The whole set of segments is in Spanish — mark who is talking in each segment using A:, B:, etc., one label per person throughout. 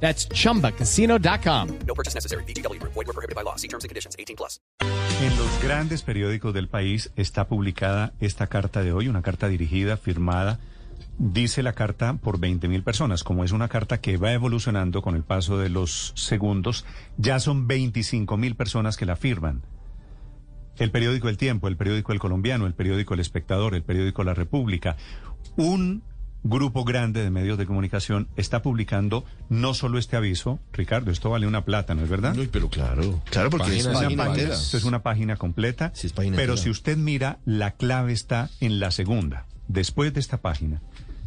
A: That's chumbacasino.com.
B: No purchase necessary. BGW. Void were prohibited by law. See terms and conditions. 18 plus.
C: En los grandes periódicos del país está publicada esta carta de hoy, una carta dirigida, firmada, dice la carta por 20 mil personas. Como es una carta que va evolucionando con el paso de los segundos, ya son 25 mil personas que la firman. El periódico El Tiempo, el periódico El Colombiano, el periódico El Espectador, el periódico La República. Un grupo grande de medios de comunicación está publicando no solo este aviso, Ricardo, esto vale una plata, ¿no es verdad?
D: Uy, pero claro, claro, porque
C: Página,
D: es
C: una
D: página
C: esto es una página completa,
D: Sí, es página
C: pero
D: entera.
C: si usted mira, la clave está en la segunda. Después de esta página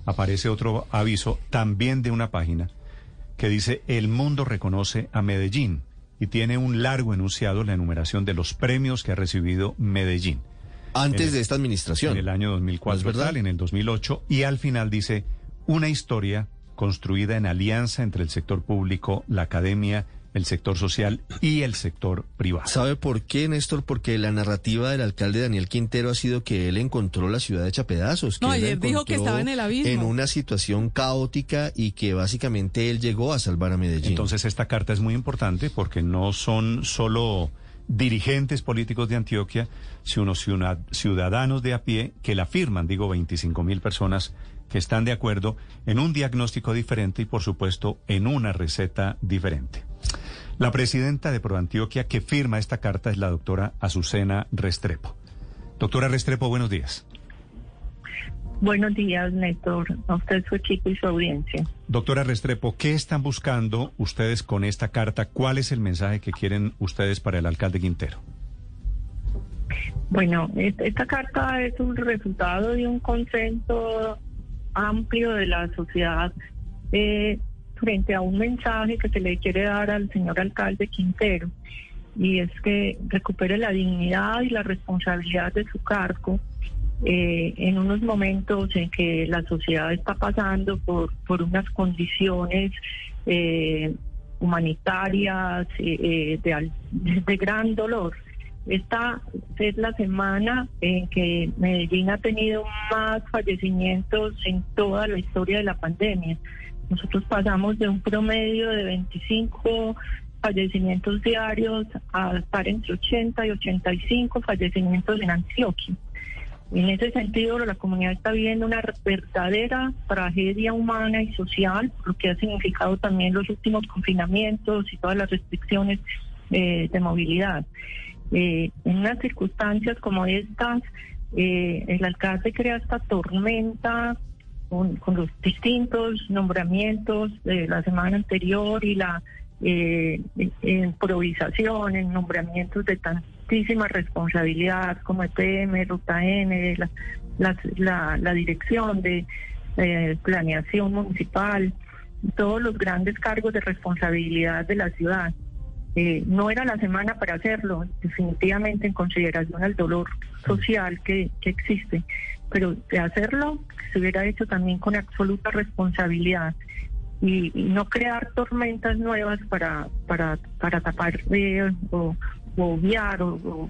C: aparece otro aviso también de una página que dice El mundo reconoce a Medellín y tiene un largo enunciado la enumeración de los premios que ha recibido Medellín
D: Antes
C: en-
D: de esta administración.
C: en el año 2004,
D: ¿No es verdad?
C: tal, en el 2008, y al final dice una historia construida en alianza entre el sector público, la academia, el sector social y el sector privado.
D: ¿Sabe por qué, Néstor? Porque la narrativa del alcalde Daniel Quintero ha sido que él encontró la ciudad hecha pedazos. Que
E: No,
D: él la
E: ayer dijo que estaba en el abismo.
D: En una situación caótica y que básicamente él llegó a salvar a Medellín.
C: Entonces esta carta es muy importante porque no son solo dirigentes políticos de Antioquia, sino ciudadanos de a pie que la firman, digo 25 mil personas que están de acuerdo en un diagnóstico diferente y por supuesto en una receta diferente. La presidenta de ProAntioquia que firma esta carta es la doctora Azucena Restrepo. Doctora Restrepo, buenos días.
F: Buenos días, Néstor, a usted, su equipo y su audiencia.
C: Doctora Restrepo, ¿qué están buscando ustedes con esta carta? ¿Cuál es el mensaje que quieren ustedes para el alcalde Quintero?
F: Bueno, est- esta carta es un resultado de un consenso amplio de la sociedad eh, frente a un mensaje que se le quiere dar al señor alcalde Quintero, y es que recupere la dignidad y la responsabilidad de su cargo eh, en unos momentos en que la sociedad está pasando por, unas condiciones eh, humanitarias eh, eh, de, de gran dolor. Esta es la semana en que Medellín ha tenido más fallecimientos en toda la historia de la pandemia. Nosotros pasamos de un promedio de 25 fallecimientos diarios a estar entre 80 y 85 fallecimientos en Antioquia. En ese sentido, la comunidad está viviendo una verdadera tragedia humana y social, lo que ha significado también los últimos confinamientos y todas las restricciones eh, de movilidad. Eh, en unas circunstancias como estas, eh, el alcalde crea esta tormenta con, con los distintos nombramientos de la semana anterior y la eh, improvisación en nombramientos de tantísima responsabilidad como EPM, Ruta N, la, dirección de planeación municipal, todos los grandes cargos de responsabilidad de la ciudad. Eh, no era la semana para hacerlo, definitivamente en consideración al dolor social que, existe, pero de hacerlo se hubiera hecho también con absoluta responsabilidad y, y no crear tormentas nuevas para, tapar eh, o obviar o, o,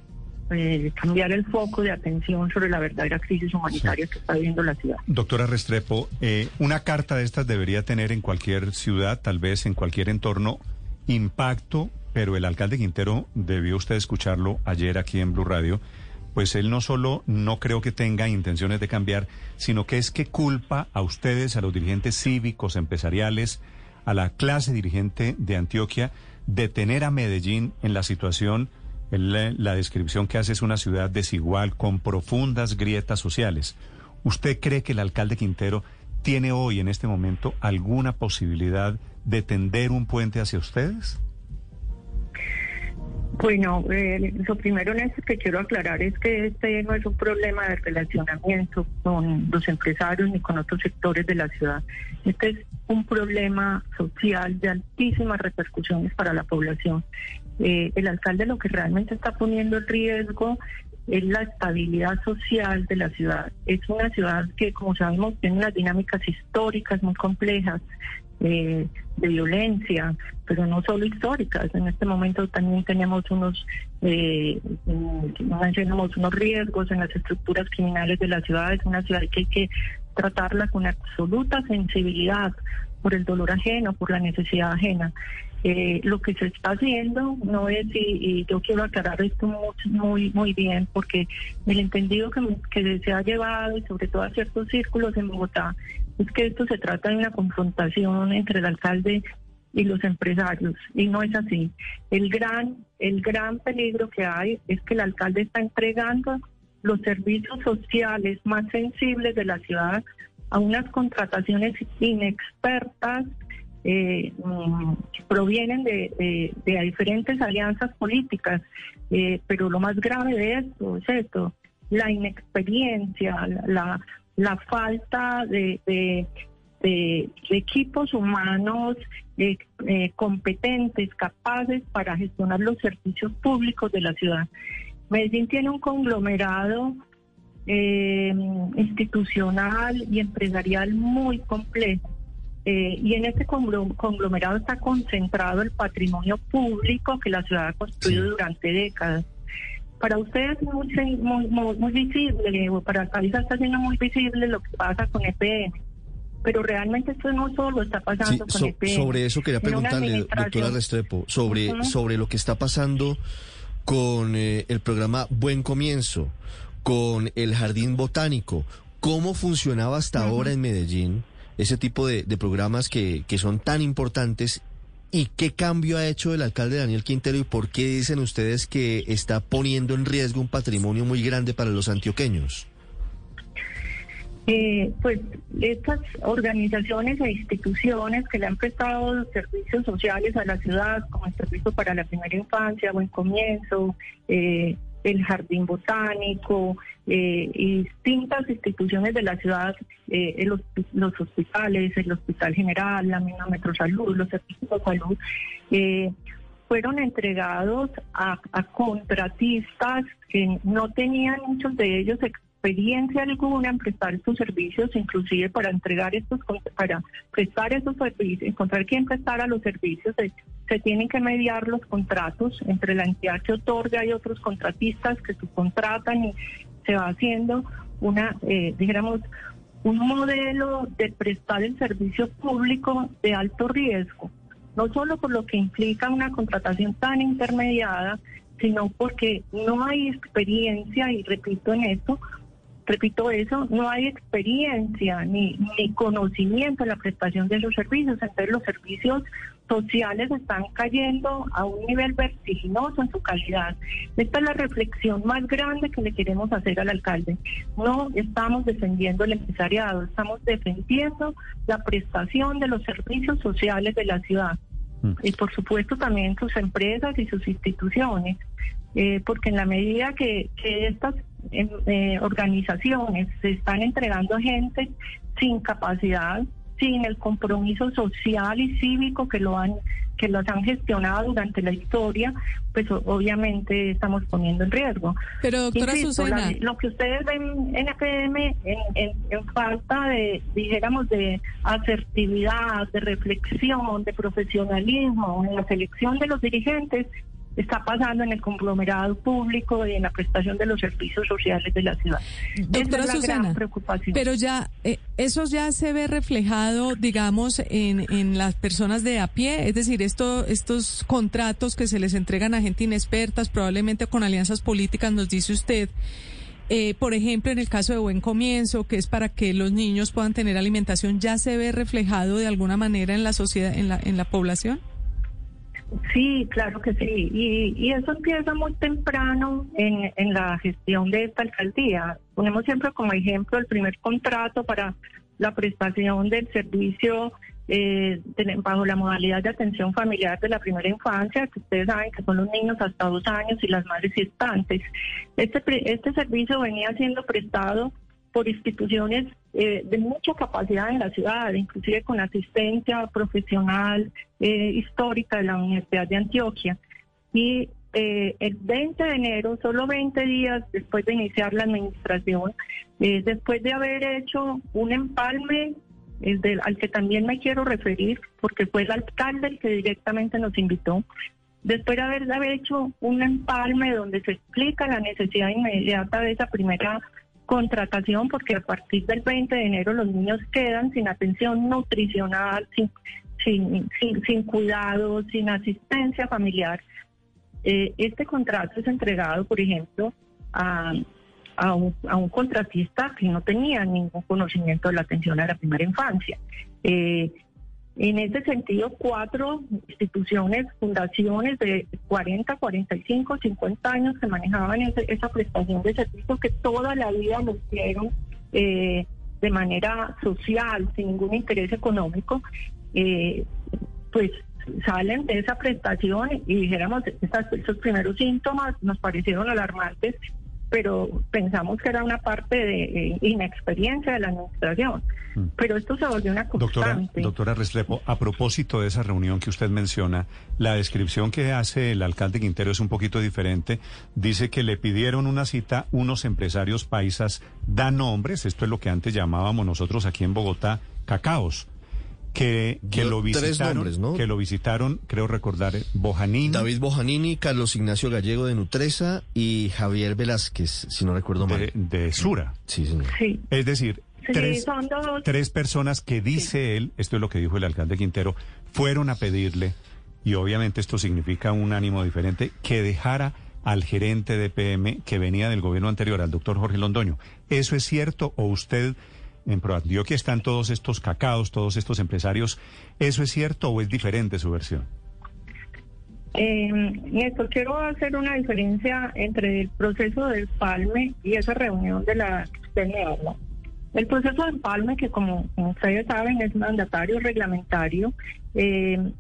F: eh, cambiar el foco de atención sobre la verdadera crisis humanitaria que está viviendo la ciudad.
C: Doctora Restrepo, eh, una carta de estas debería tener en cualquier ciudad, tal vez en cualquier entorno, impacto, pero el alcalde Quintero debió usted escucharlo ayer aquí en Blue Radio. Pues él no solo no creo que tenga intenciones de cambiar, sino que es que culpa a ustedes, a los dirigentes cívicos, empresariales, a la clase dirigente de Antioquia, de tener a Medellín en la situación, la, la descripción que hace es una ciudad desigual, con profundas grietas sociales. ¿Usted cree que el alcalde Quintero tiene hoy, en este momento, alguna posibilidad de tender un puente hacia ustedes?
F: Bueno, eh, lo primero que quiero aclarar es que este no es un problema de relacionamiento con los empresarios ni con otros sectores de la ciudad. Este es un problema social de altísimas repercusiones para la población. Eh, el alcalde lo que realmente está poniendo en riesgo es la estabilidad social de la ciudad. Es una ciudad que, como sabemos, tiene unas dinámicas históricas muy complejas eh, de violencia, pero no solo históricas. En este momento también tenemos unos, eh, mencionamos unos riesgos en las estructuras criminales de la ciudad. Es una ciudad que hay que tratarla con absoluta sensibilidad por el dolor ajeno, por la necesidad ajena. Eh, lo que se está haciendo no es, y, yo quiero aclarar esto muy, muy bien, porque el entendido que, que se ha llevado, y sobre todo a ciertos círculos en Bogotá, es que esto se trata de una confrontación entre el alcalde y los empresarios, y no es así. El gran, el gran peligro que hay es que el alcalde está entregando los servicios sociales más sensibles de la ciudad a unas contrataciones inexpertas eh, provienen de, diferentes alianzas políticas, eh, pero lo más grave de esto es esto, la inexperiencia, la, falta de, equipos humanos eh, competentes, capaces para gestionar los servicios públicos de la ciudad. Medellín tiene un conglomerado institucional y empresarial muy complejo. Eh, y en este conglomerado está concentrado el patrimonio público que la ciudad ha construido durante décadas. Para ustedes es muy, muy, visible, para el país está siendo muy visible lo que pasa con EPN. Pero realmente esto no solo está pasando con EPN.
D: Sobre eso quería preguntarle, doctora Restrepo, sobre, sobre lo que está pasando con eh, el programa Buen Comienzo, con el Jardín Botánico. ¿Cómo funcionaba hasta ahora en Medellín ese tipo de, programas que, que son tan importantes ¿Y qué cambio ha hecho el alcalde Daniel Quintero y por qué dicen ustedes que está poniendo en riesgo un patrimonio muy grande para los antioqueños?
F: Eh, pues estas organizaciones e instituciones que le han prestado servicios sociales a la ciudad, como el Servicio para la Primera Infancia, Buen Comienzo, eh, el Jardín Botánico eh, distintas instituciones de la ciudad, eh, los, los, hospitales, el Hospital General, la misma Metrosalud, los servicios de salud, eh, fueron entregados a, a, contratistas que no tenían muchos de ellos experiencia alguna en prestar estos servicios, inclusive para entregar estos, para prestar esos servicios, encontrar quién prestara los servicios, se, se tienen que mediar los contratos entre la entidad que otorga y otros contratistas que subcontratan y se va haciendo una, eh, dijéramos, un modelo de prestar el servicio público de alto riesgo, no solo por lo que implica una contratación tan intermediada, sino porque no hay experiencia, y repito en esto, repito eso, no hay experiencia ni, ni conocimiento en la prestación de esos servicios. Entonces los servicios sociales están cayendo a un nivel vertiginoso en su calidad. Esta es la reflexión más grande que le queremos hacer al alcalde. No estamos defendiendo el empresariado, estamos defendiendo la prestación de los servicios sociales de la ciudad. Mm. Y por supuesto también sus empresas y sus instituciones, eh, porque en la medida que, que estas eh, organizaciones se están entregando a gente sin capacidad, sin el compromiso social y cívico que lo han que los han gestionado durante la historia, pues obviamente estamos poniendo en riesgo.
E: Pero doctora Susana,
F: lo que ustedes ven en FM en, en, falta de, dijéramos, de asertividad, de reflexión, de profesionalismo en la selección de los dirigentes, está pasando en el conglomerado público y en la prestación de los servicios sociales de la ciudad.
E: Doctora es Susana, preocupación. pero ya eh, eso ya se ve reflejado, digamos, en, en las personas de a pie, es decir, esto, estos contratos que se les entregan a gente inexpertas, probablemente con alianzas políticas, nos dice usted. Eh, por ejemplo, en el caso de Buen Comienzo, que es para que los niños puedan tener alimentación, ¿ya se ve reflejado de alguna manera en la sociedad, en la, en la población?
F: Sí, claro que sí. Y, eso empieza muy temprano en, en la gestión de esta alcaldía. Ponemos siempre como ejemplo el primer contrato para la prestación del servicio eh, bajo la modalidad de atención familiar de la primera infancia, que ustedes saben que son los niños hasta dos años y las madres gestantes. Este, este servicio venía siendo prestado por instituciones eh, de mucha capacidad en la ciudad, inclusive con asistencia profesional eh, histórica de la Universidad de Antioquia. y eh, el 20 de enero, solo 20 días después de iniciar la administración, eh, después de haber hecho un empalme al que también me quiero referir, porque fue el alcalde el que directamente nos invitó, después de haber hecho un empalme donde se explica la necesidad inmediata de esa primera contratación, porque a partir del 20 de enero los niños quedan sin atención nutricional, sin, sin, sin, sin cuidado, sin asistencia familiar. Eh, este contrato es entregado, por ejemplo, a, a, un, a, un, contratista que no tenía ningún conocimiento de la atención a la primera infancia. Eh, en ese sentido, cuatro instituciones, fundaciones de 40, 45, 50 años que manejaban esa prestación de servicio que toda la vida lo hicieron eh, de manera social, sin ningún interés económico, eh, pues salen de esa prestación y dijéramos, esos primeros síntomas nos parecieron alarmantes pero pensamos que era una parte de eh, inexperiencia de la administración. Mm. Pero esto se volvió una
C: constante. Doctora, doctora Restrepo, a propósito de esa reunión que usted menciona, la descripción que hace el alcalde Quintero es un poquito diferente. Dice que le pidieron una cita unos empresarios paisas, da nombres, esto es lo que antes llamábamos nosotros aquí en Bogotá, cacaos que, que lo visitaron, que lo visitaron, creo recordar, eh, Bojanini.
D: David Bojanini, Carlos Ignacio Gallego de Nutresa y Javier Velázquez, si no recuerdo mal.
C: De Sura.
D: Sí, señor.
C: Es decir, tres, tres personas que dice él, esto es lo que dijo el alcalde Quintero, fueron a pedirle, y obviamente esto significa un ánimo diferente, que dejara al gerente de PM que venía del gobierno anterior, al doctor Jorge Londoño. ¿Eso es cierto o usted en ProAntioquia están todos estos cacaos, todos estos empresarios. ¿Eso es cierto o es diferente su versión?
F: Eh, Néstor, quiero hacer una diferencia entre el proceso del Palme y esa reunión de la habla. El proceso de empalme, que como ustedes saben es mandatario reglamentario, eh,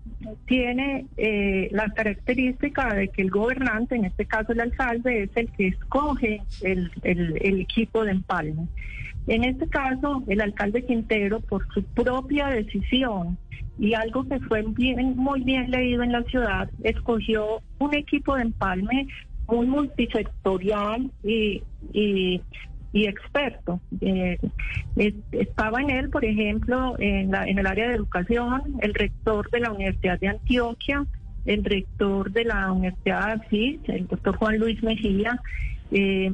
F: tiene eh, la característica de que el gobernante, en este caso el alcalde, es el que escoge el, el equipo de empalme. En este caso, el alcalde Quintero, por su propia decisión y algo que fue bien, muy bien leído en la ciudad, escogió un equipo de empalme muy multisectorial y, experto. Eh, estaba en él, por ejemplo, en, la, en el área de educación, el rector de la Universidad de Antioquia, el rector de la Universidad de Asís, el doctor Juan Luis Mejía, eh,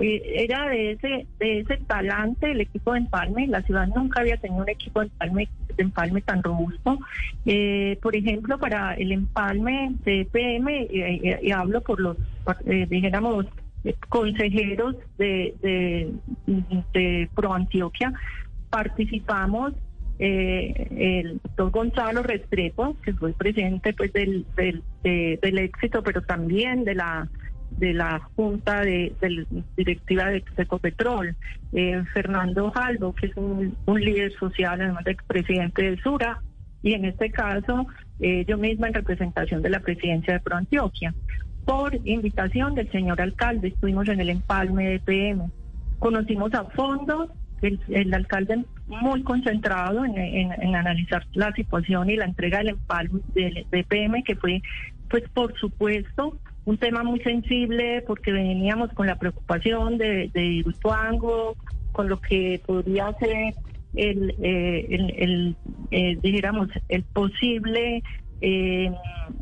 F: era de ese de ese talante el equipo de empalme. La ciudad nunca había tenido un equipo de empalme, de empalme tan robusto. Eh, por ejemplo, para el empalme de EPM, y, hablo por los, eh, dijéramos, consejeros de, de, de Pro Antioquia, participamos eh, el doctor Gonzalo Restrepo, que fue presidente pues del, del, del éxito, pero también de la de la Junta de, Directiva de, Ecopetrol, eh, Fernando Jaldo, que es un, líder social, además de expresidente de Sura, y en este caso eh, yo misma en representación de la presidencia de ProAntioquia. Por invitación del señor alcalde, estuvimos en el empalme de PM. Conocimos a fondo el, alcalde muy concentrado en, analizar la situación y la entrega del empalme de, de PM, que fue, pues por supuesto, un tema muy sensible porque veníamos con la preocupación de, de con lo que podría ser el, eh, el, eh, dijéramos, el posible eh,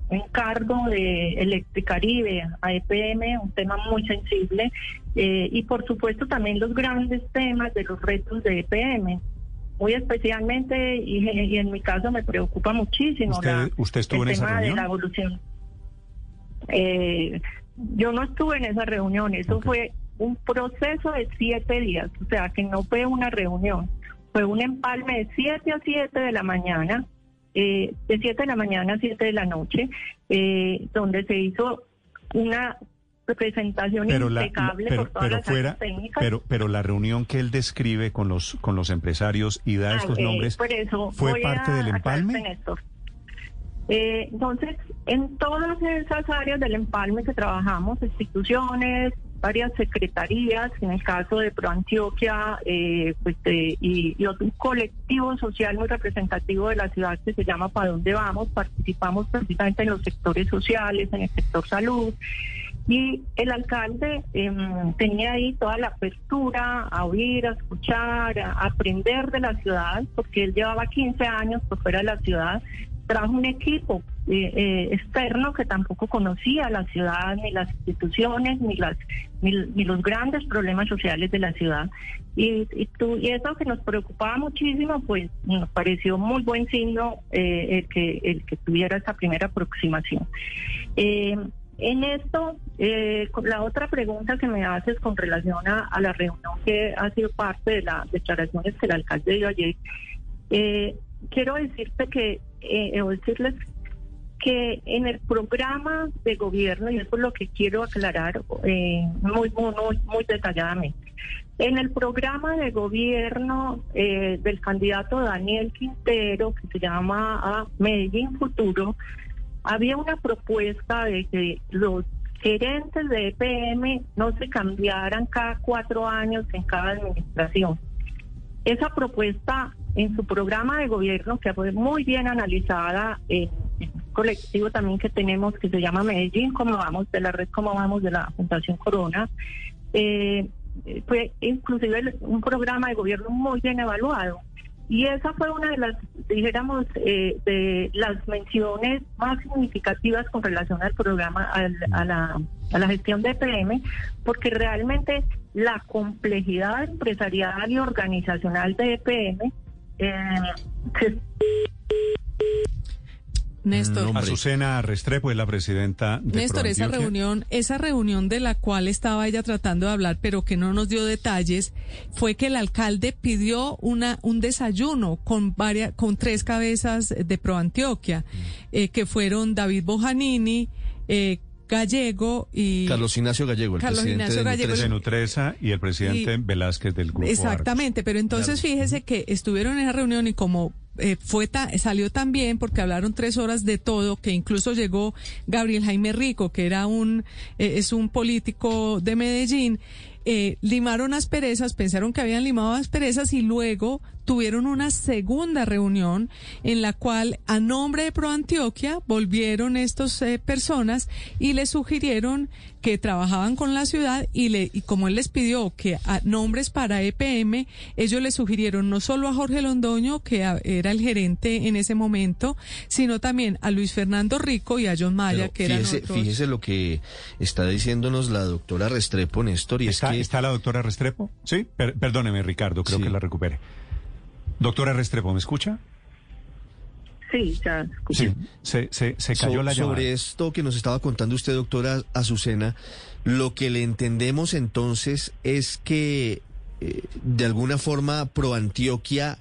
F: encargo de Electricaribe a EPM, un tema muy sensible, y por supuesto también los grandes temas de los retos de EPM muy especialmente y, en mi caso me preocupa muchísimo
C: ¿Usted, usted estuvo en esa reunión?
F: de la evolución eh, yo no estuve en esa reunión, eso fue un proceso de siete días, o sea que no fue una reunión, fue un empalme de siete a siete de la mañana, eh, de siete de la mañana a siete de la noche, eh, donde se hizo una presentación impecable por todas las
C: fuera, técnicas. Pero, pero la reunión que él describe con los con los empresarios y da estos nombres, ¿fue parte del empalme?
F: Eh, entonces, en todas esas áreas del empalme que trabajamos, instituciones, varias secretarías, en el caso de ProAntioquia, eh, pues, y, y, otro colectivo social muy representativo de la ciudad que se llama ¿Para dónde vamos? Participamos precisamente en los sectores sociales, en el sector salud. Y el alcalde em, tenía ahí toda la apertura a oír, a escuchar, a, aprender de la ciudad, porque él llevaba 15 años por fuera de la ciudad, trajo un equipo eh, eh, externo que tampoco conocía la ciudad, ni las instituciones, ni, las, ni, los grandes problemas sociales de la ciudad. Y, y, y, eso que nos preocupaba muchísimo, pues nos pareció muy buen signo eh, el, que, el que tuviera esa primera aproximación. En esto, eh, la otra pregunta que me haces con relación a, la reunión que ha sido parte de las declaraciones que el alcalde dio ayer, eh, quiero decirte que, eh, o decirles que en el programa de gobierno, y eso es lo que quiero aclarar muy, muy, muy, muy detalladamente, en el programa de gobierno del candidato Daniel Quintero, que se llama Medellín Futuro, había una propuesta de que los gerentes de EPM no se cambiaran cada cuatro años en cada administración. Esa propuesta en su programa de gobierno, que fue muy bien analizada en, un colectivo también que tenemos que se llama Medellín, como vamos, de la red como vamos de la Fundación Corona, eh, fue inclusive un programa de gobierno muy bien evaluado. Y esa fue una de las, dijéramos, eh, de las menciones más significativas con relación al programa, a, la, a la gestión de EPM, porque realmente la complejidad empresarial y organizacional de EPM eh,
E: Néstor.
C: Azucena Restrepo es la presidenta de
E: Néstor, esa reunión, esa reunión de la cual estaba ella tratando de hablar, pero que no nos dio detalles, fue que el alcalde pidió una un desayuno con varias, con tres cabezas de Proantioquia, eh, que fueron David Bojanini, eh, Gallego y...
D: Carlos Ignacio Gallego, el presidente de,
C: Nutresa. y el presidente Velázquez del grupo.
E: Exactamente, pero entonces fíjese que estuvieron en esa reunión y como eh, fue salió también porque hablaron tres horas de todo, que incluso llegó Gabriel Jaime Rico, que era un, eh, es un político de Medellín, eh, limaron asperezas, pensaron que habían limado asperezas y luego tuvieron una segunda reunión en la cual a nombre de ProAntioquia volvieron estas eh, personas y le sugirieron que trabajaban con la ciudad y, le, y como él les pidió que a nombres para EPM, ellos le sugirieron no solo a Jorge Londoño, que era el gerente en ese momento, sino también a Luis Fernando Rico y a John Maya, que
D: fíjese,
E: eran otros.
D: Fíjese lo que está diciéndonos la doctora Restrepo, Néstor, y
C: ¿Está,
D: es que...
C: ¿Está la doctora Restrepo? Sí, perdóneme Ricardo, creo que la recupere. Doctora Restrepo, ¿me escucha?
F: Sí, ya
C: Sí, se, se, cayó la
D: llamada. Sobre esto que nos estaba contando usted, doctora Azucena, lo que le entendemos entonces es que eh, de alguna forma Pro Antioquia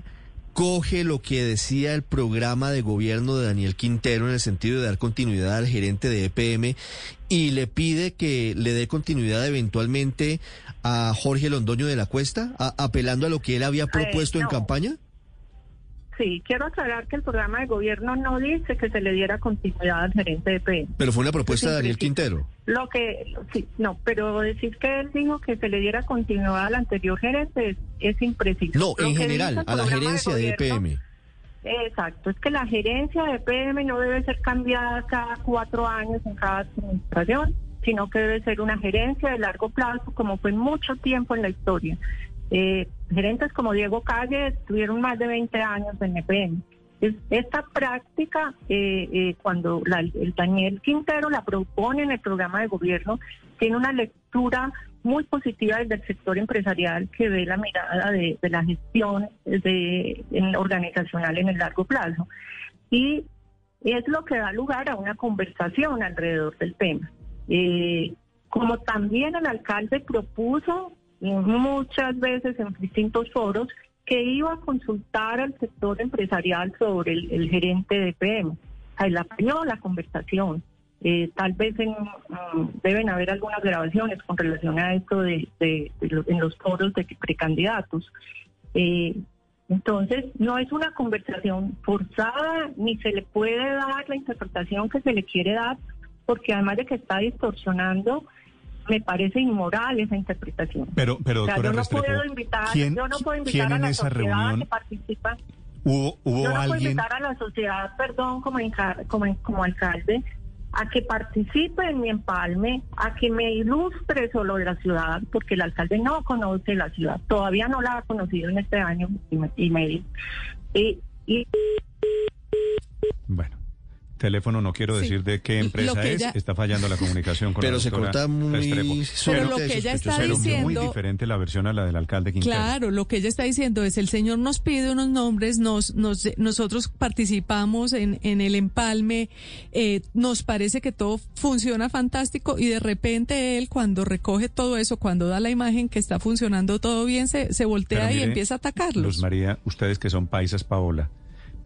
D: coge lo que decía el programa de gobierno de Daniel Quintero en el sentido de dar continuidad al gerente de EPM y le pide que le dé continuidad eventualmente a Jorge Londoño de la Cuesta, apelando a lo que él había propuesto en campaña?
F: Sí, quiero aclarar que el programa de gobierno no dice que se le diera continuidad al gerente de PM.
D: Pero fue una propuesta de Daniel Quintero.
F: Lo que, sí, no, pero decir que él dijo que se le diera continuidad al anterior gerente es, impreciso.
D: No, en general, a la gerencia de, EPM.
F: Exacto, es que la gerencia de EPM no debe ser cambiada cada cuatro años en cada administración, sino que debe ser una gerencia de largo plazo, como fue mucho tiempo en la historia. Eh, gerentes como Diego Calle tuvieron más de 20 años en EPM. esta práctica, eh, eh, cuando el Daniel Quintero la propone en el programa de gobierno, tiene una lectura muy positiva desde el sector empresarial que ve la mirada de, la gestión de, organizacional en el largo plazo. Y es lo que da lugar a una conversación alrededor del tema. Eh, como también el alcalde propuso muchas veces en distintos foros que iba a consultar al sector empresarial sobre el, gerente de PM. Él apoyó la conversación. Eh, tal vez mm, deben haber algunas grabaciones con relación a esto de, en los foros de precandidatos. Eh, entonces, no es una conversación forzada, ni se le puede dar la interpretación que se le quiere dar, porque además de que está distorsionando me parece inmoral esa interpretación.
C: Pero, pero doctora
F: yo no
C: Restrepo,
F: puedo invitar,
C: ¿quién,
F: yo no puedo
C: quién
F: invitar a la
C: esa
F: sociedad
C: reunión
F: que participa.
C: hubo, hubo
F: Yo no puedo
C: alguien?
F: invitar a la sociedad, perdón, como, como, como alcalde, a que participe en mi empalme, a que me ilustre solo de la ciudad, porque el alcalde no conoce la ciudad, todavía no la ha conocido en este año y, me- y medio. Y, y
C: Bueno, teléfono no quiero
E: Sí.
C: decir de qué empresa es,
E: ella-
C: está fallando la comunicación con
D: Pero
C: la
D: se
C: doctora
D: corta muy.
E: Pero lo que ella está.
C: Pero muy
E: diciendo-
C: diferente la versión a la del alcalde Quintero.
E: Claro, lo que ella está diciendo es el señor nos pide unos nombres, nos, nos nosotros participamos en, en el empalme, eh, nos parece que todo funciona fantástico y de repente él cuando recoge todo eso, cuando da la imagen que está funcionando todo bien, se, se voltea y empieza a atacarlos.
C: Luz María, ustedes que son paisas, Paola,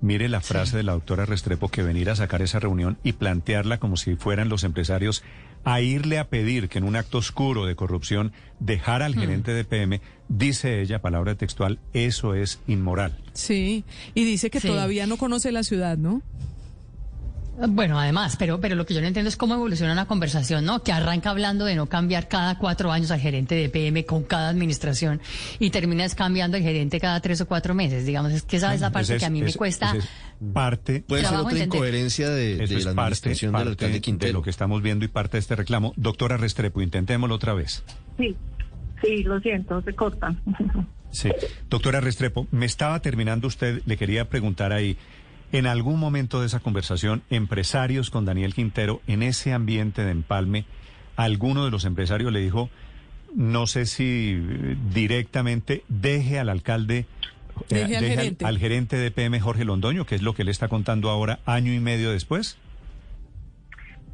C: mire la frase de la doctora Restrepo que venir a sacar esa reunión y plantearla como si fueran los empresarios a irle a pedir que en un acto oscuro de corrupción dejara
E: Hmm.
C: al gerente de PM, dice ella, palabra textual, eso es inmoral.
E: Sí, y dice que
G: Sí.
E: todavía no conoce la ciudad, ¿no?
G: Bueno, además, pero, pero lo que yo no entiendo es cómo evoluciona una conversación, ¿no? Que arranca hablando de no cambiar cada cuatro años al gerente de PM con cada administración y terminas cambiando el gerente cada tres o cuatro meses. Digamos, es que esa es la parte
C: es-
G: que a mí me cuesta.
C: es parte,
D: Puede ser otra incoherencia de, de la
C: parte,
D: administración del
C: parte
D: alcalde
C: de
D: Quintero.
C: lo que estamos viendo y parte de este reclamo. Doctora Restrepo, intentémoslo otra vez.
F: sí, sí, lo siento, se corta.
C: Sí. Doctora Restrepo, me estaba terminando usted, le quería preguntar ahí, en algún momento de esa conversación, empresarios con Daniel Quintero, en ese ambiente de empalme, alguno de los empresarios le dijo, no sé si eh, directamente, deje al alcalde, eh,
E: Deje al gerente.
C: al gerente de PM Jorge Londoño, que es lo que le está contando ahora, año y medio después.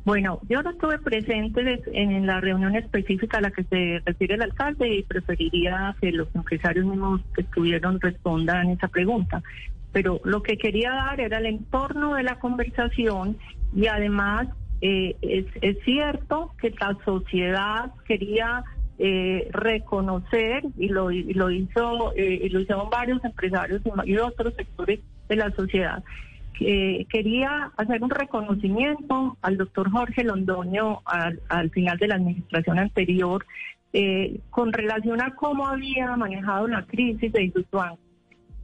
F: Bueno, yo no estuve presente en la reunión específica a la que se refiere el alcalde y preferiría que los empresarios mismos que estuvieron respondan esa pregunta. Pero lo que quería dar era el entorno de la conversación y además eh, es, cierto que la sociedad quería eh, reconocer y lo, hizo eh, lo hicieron varios empresarios y otros sectores de la sociedad que quería hacer un reconocimiento al doctor Jorge Londoño al, al final de la administración anterior con relación a cómo había manejado la crisis de Ituango.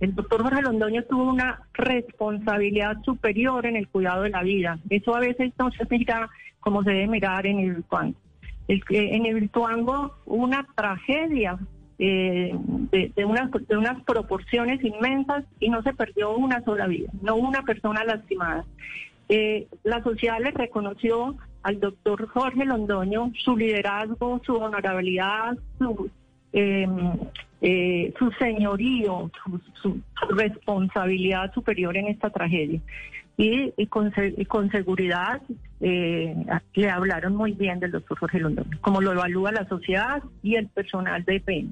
F: El doctor Jorge Londoño tuvo una responsabilidad superior en el cuidado de la vida. Eso a veces no se mira como se debe mirar en el que en el Ituango hubo una tragedia eh, de, unas, proporciones inmensas y no se perdió una sola vida, no una persona lastimada. Eh, la sociedad le reconoció al doctor Jorge Londoño su liderazgo, su honorabilidad, su, eh, eh, su señorío, su, su- responsabilidad superior en esta tragedia. Y, y con, y con seguridad eh, le hablaron muy bien del doctor Jorge Londoño, como lo evalúa la sociedad y el personal de PM.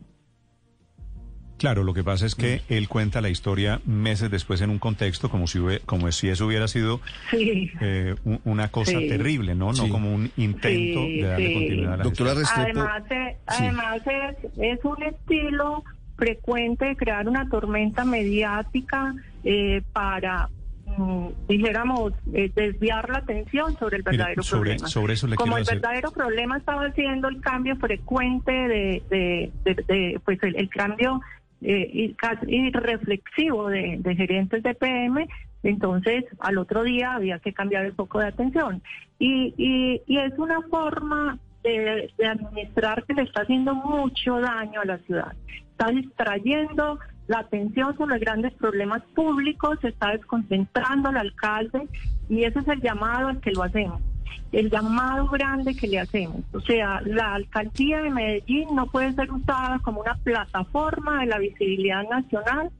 C: Claro, lo que pasa es que él cuenta la historia meses después en un contexto como si, hubie- como si eso hubiera sido
F: Sí.
C: eh, un- una cosa
F: Sí.
C: terrible, ¿no? No como un intento
F: Sí,
C: de darle
F: sí.
C: continuidad a la
D: Doctora. Restrepo,
F: Además, eh,
D: sí.
F: además es, es un estilo frecuente de crear una tormenta mediática eh, para, mm, dijéramos, eh, desviar la atención sobre el
C: Mire,
F: verdadero
C: sobre-
F: problema.
C: sobre eso le
F: Como el
C: hacer-
F: verdadero problema estaba siendo el cambio frecuente de, de, de- de, pues el, el cambio eh, irreflexivo de, de gerentes de PM, entonces al otro día había que cambiar el foco de atención. Y, y, y es una forma de, de administrar que le está haciendo mucho daño a la ciudad. Está distrayendo la atención sobre grandes problemas públicos, se está desconcentrando al alcalde y ese es el llamado al que lo hacemos el llamado grande que le hacemos. O sea, la alcaldía de Medellín no puede ser usada como una plataforma de la visibilidad nacional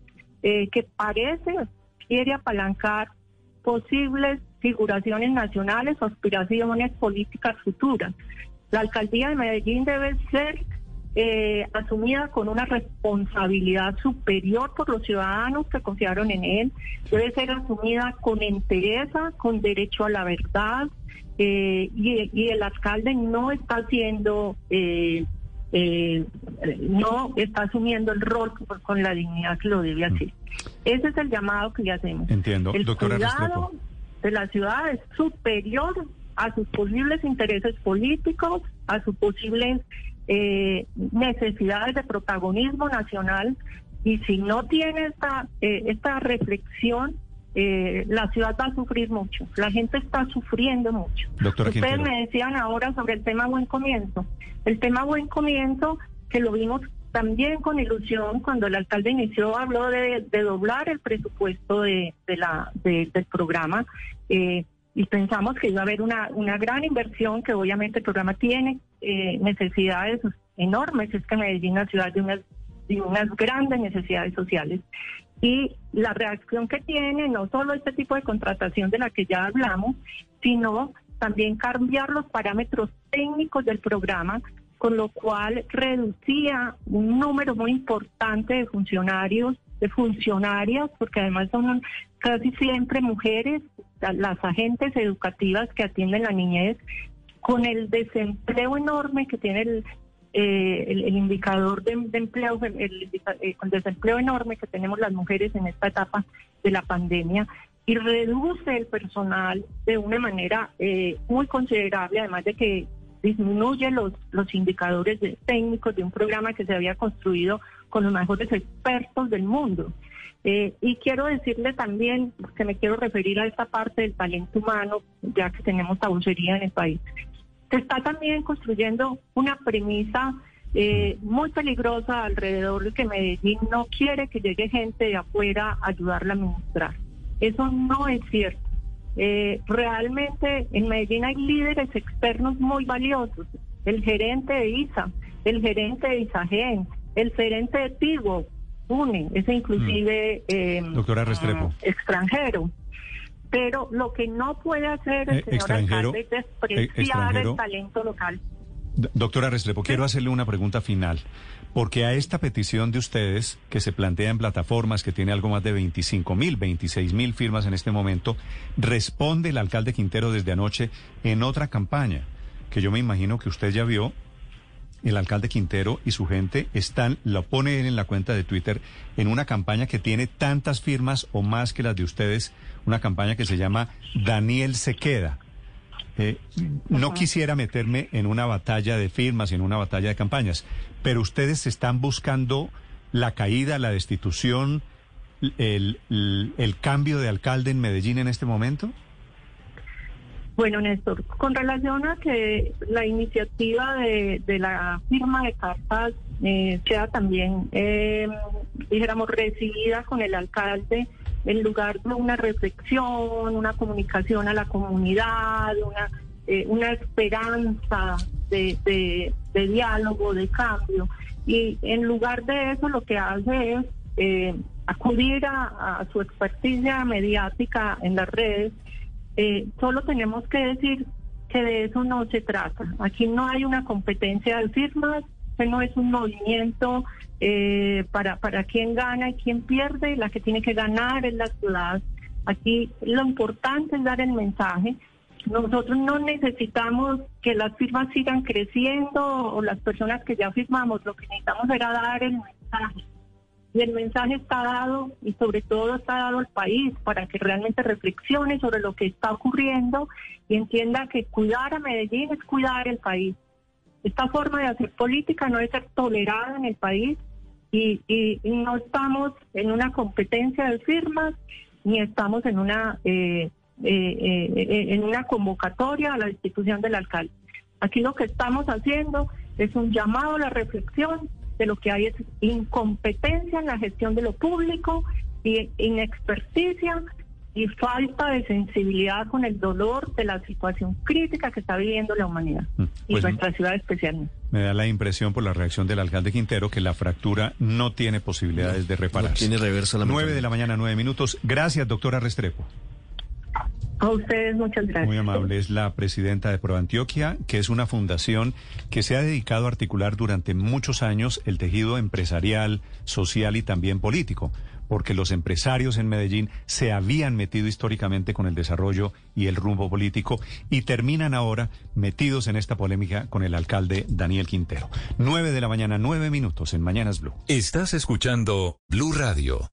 F: eh, que parece quiere apalancar posibles figuraciones nacionales o aspiraciones políticas futuras. La alcaldía de Medellín debe ser eh, asumida con una responsabilidad superior por los ciudadanos que confiaron en él, debe ser asumida con entereza, con derecho a la verdad, eh, y, y el alcalde no está haciendo, eh, eh, no está asumiendo el rol con, con la dignidad que lo debe hacer. Ese es el llamado que le hacemos.
C: Entiendo.
F: El
C: Doctora
F: cuidado
C: Restrepo.
F: de la ciudad es superior a sus posibles intereses políticos, a sus posibles eh, necesidades de protagonismo nacional. Y si no tiene esta, eh, esta reflexión, eh, la ciudad va a sufrir mucho. La gente está sufriendo mucho. Ustedes me decían ahora sobre el tema buen comienzo. El tema buen comienzo, que lo vimos también con ilusión cuando el alcalde inició, habló de, doblar el presupuesto de, la, del programa. Eh, y pensamos que iba a haber una, una gran inversión, que obviamente el programa tiene eh, necesidades enormes. Es que Medellín es una ciudad de unas, de unas grandes necesidades sociales. Y la reacción que tiene, no solo este tipo de contratación de la que ya hablamos, sino también cambiar los parámetros técnicos del programa con lo cual reducía un número muy importante de funcionarios, de funcionarias, porque además son casi siempre mujeres, las agentes educativas que atienden la niñez, con el desempleo enorme que tiene el, eh, el, indicador de, empleo, el, eh, desempleo enorme que tenemos las mujeres en esta etapa de la pandemia y reduce el personal de una manera eh, muy considerable, además de que disminuye los, los indicadores técnicos de un programa que se había construido con los mejores expertos del mundo. Eh, y quiero decirle también que me quiero referir a esta parte del talento humano, ya que tenemos tabucería en el país. Se está también construyendo una premisa eh, muy peligrosa alrededor de que Medellín no quiere que llegue gente de afuera a ayudarla a administrar. Eso no es cierto. Eh, realmente en Medellín hay líderes externos muy valiosos. El gerente de ISA, el gerente de ISAGEN, el gerente de Tigo, UNE, ese inclusive mm. eh,
C: Doctora Restrepo.
F: extranjero. Pero lo que no puede hacer el eh, señor alcalde es despreciar el talento local.
C: Doctora Restrepo, quiero hacerle una pregunta final. Porque a esta petición de ustedes, que se plantea en plataformas, que tiene algo más de 25 mil, 26 mil firmas en este momento, responde el alcalde Quintero desde anoche en otra campaña, que yo me imagino que usted ya vio. El alcalde Quintero y su gente están, lo pone en la cuenta de Twitter, en una campaña que tiene tantas firmas o más que las de ustedes, una campaña que se llama Daniel se queda. Eh, no quisiera meterme en una batalla de firmas y en una batalla de campañas, pero ustedes están buscando la caída, la destitución, el, cambio de alcalde en Medellín en este momento.
F: Bueno, Néstor, con relación a que la iniciativa de, la firma de cartas eh, sea también, eh, dijéramos, recibida con el alcalde, en lugar de una reflexión, una comunicación a la comunidad, una, eh, una esperanza de, diálogo, de cambio. Y en lugar de eso lo que hace es eh, acudir a, su experticia mediática en las redes. Eh, solo tenemos que decir que de eso no se trata. Aquí no hay una competencia de firmas, no es un movimiento eh, para, para quién gana y quién pierde, la que tiene que ganar es la ciudad. Aquí lo importante es dar el mensaje. Nosotros no necesitamos que las firmas sigan creciendo o las personas que ya firmamos, lo que necesitamos era dar el mensaje. Y el mensaje está dado y sobre todo está dado al país para que realmente reflexione sobre lo que está ocurriendo y entienda que cuidar a Medellín es cuidar el país. Esta forma de hacer política no debe ser tolerada en el país y, no estamos en una competencia de firmas ni estamos en una eh, eh, eh, en una convocatoria a la institución del alcalde. Aquí lo que estamos haciendo es un llamado a la reflexión de lo que hay es incompetencia en la gestión de lo público y inexperticia y falta de sensibilidad con el dolor de la situación crítica que está viviendo la humanidad mm, y pues nuestra ciudad especialmente.
C: Me da la impresión por la reacción del alcalde Quintero que la fractura no tiene posibilidades de reparar.
D: tiene reversa la
C: 9 de la mañana, nueve minutos. Gracias, doctora Restrepo.
F: A ustedes muchas gracias.
C: Muy amable. Es la presidenta de ProAntioquia, que es una fundación que se ha dedicado a articular durante muchos años el tejido empresarial, social y también político, porque los empresarios en Medellín se habían metido históricamente con el desarrollo y el rumbo político y terminan ahora metidos en esta polémica con el alcalde Daniel Quintero. Nueve de la mañana, nueve minutos en Mañanas Blue.
H: Estás escuchando Blue Radio.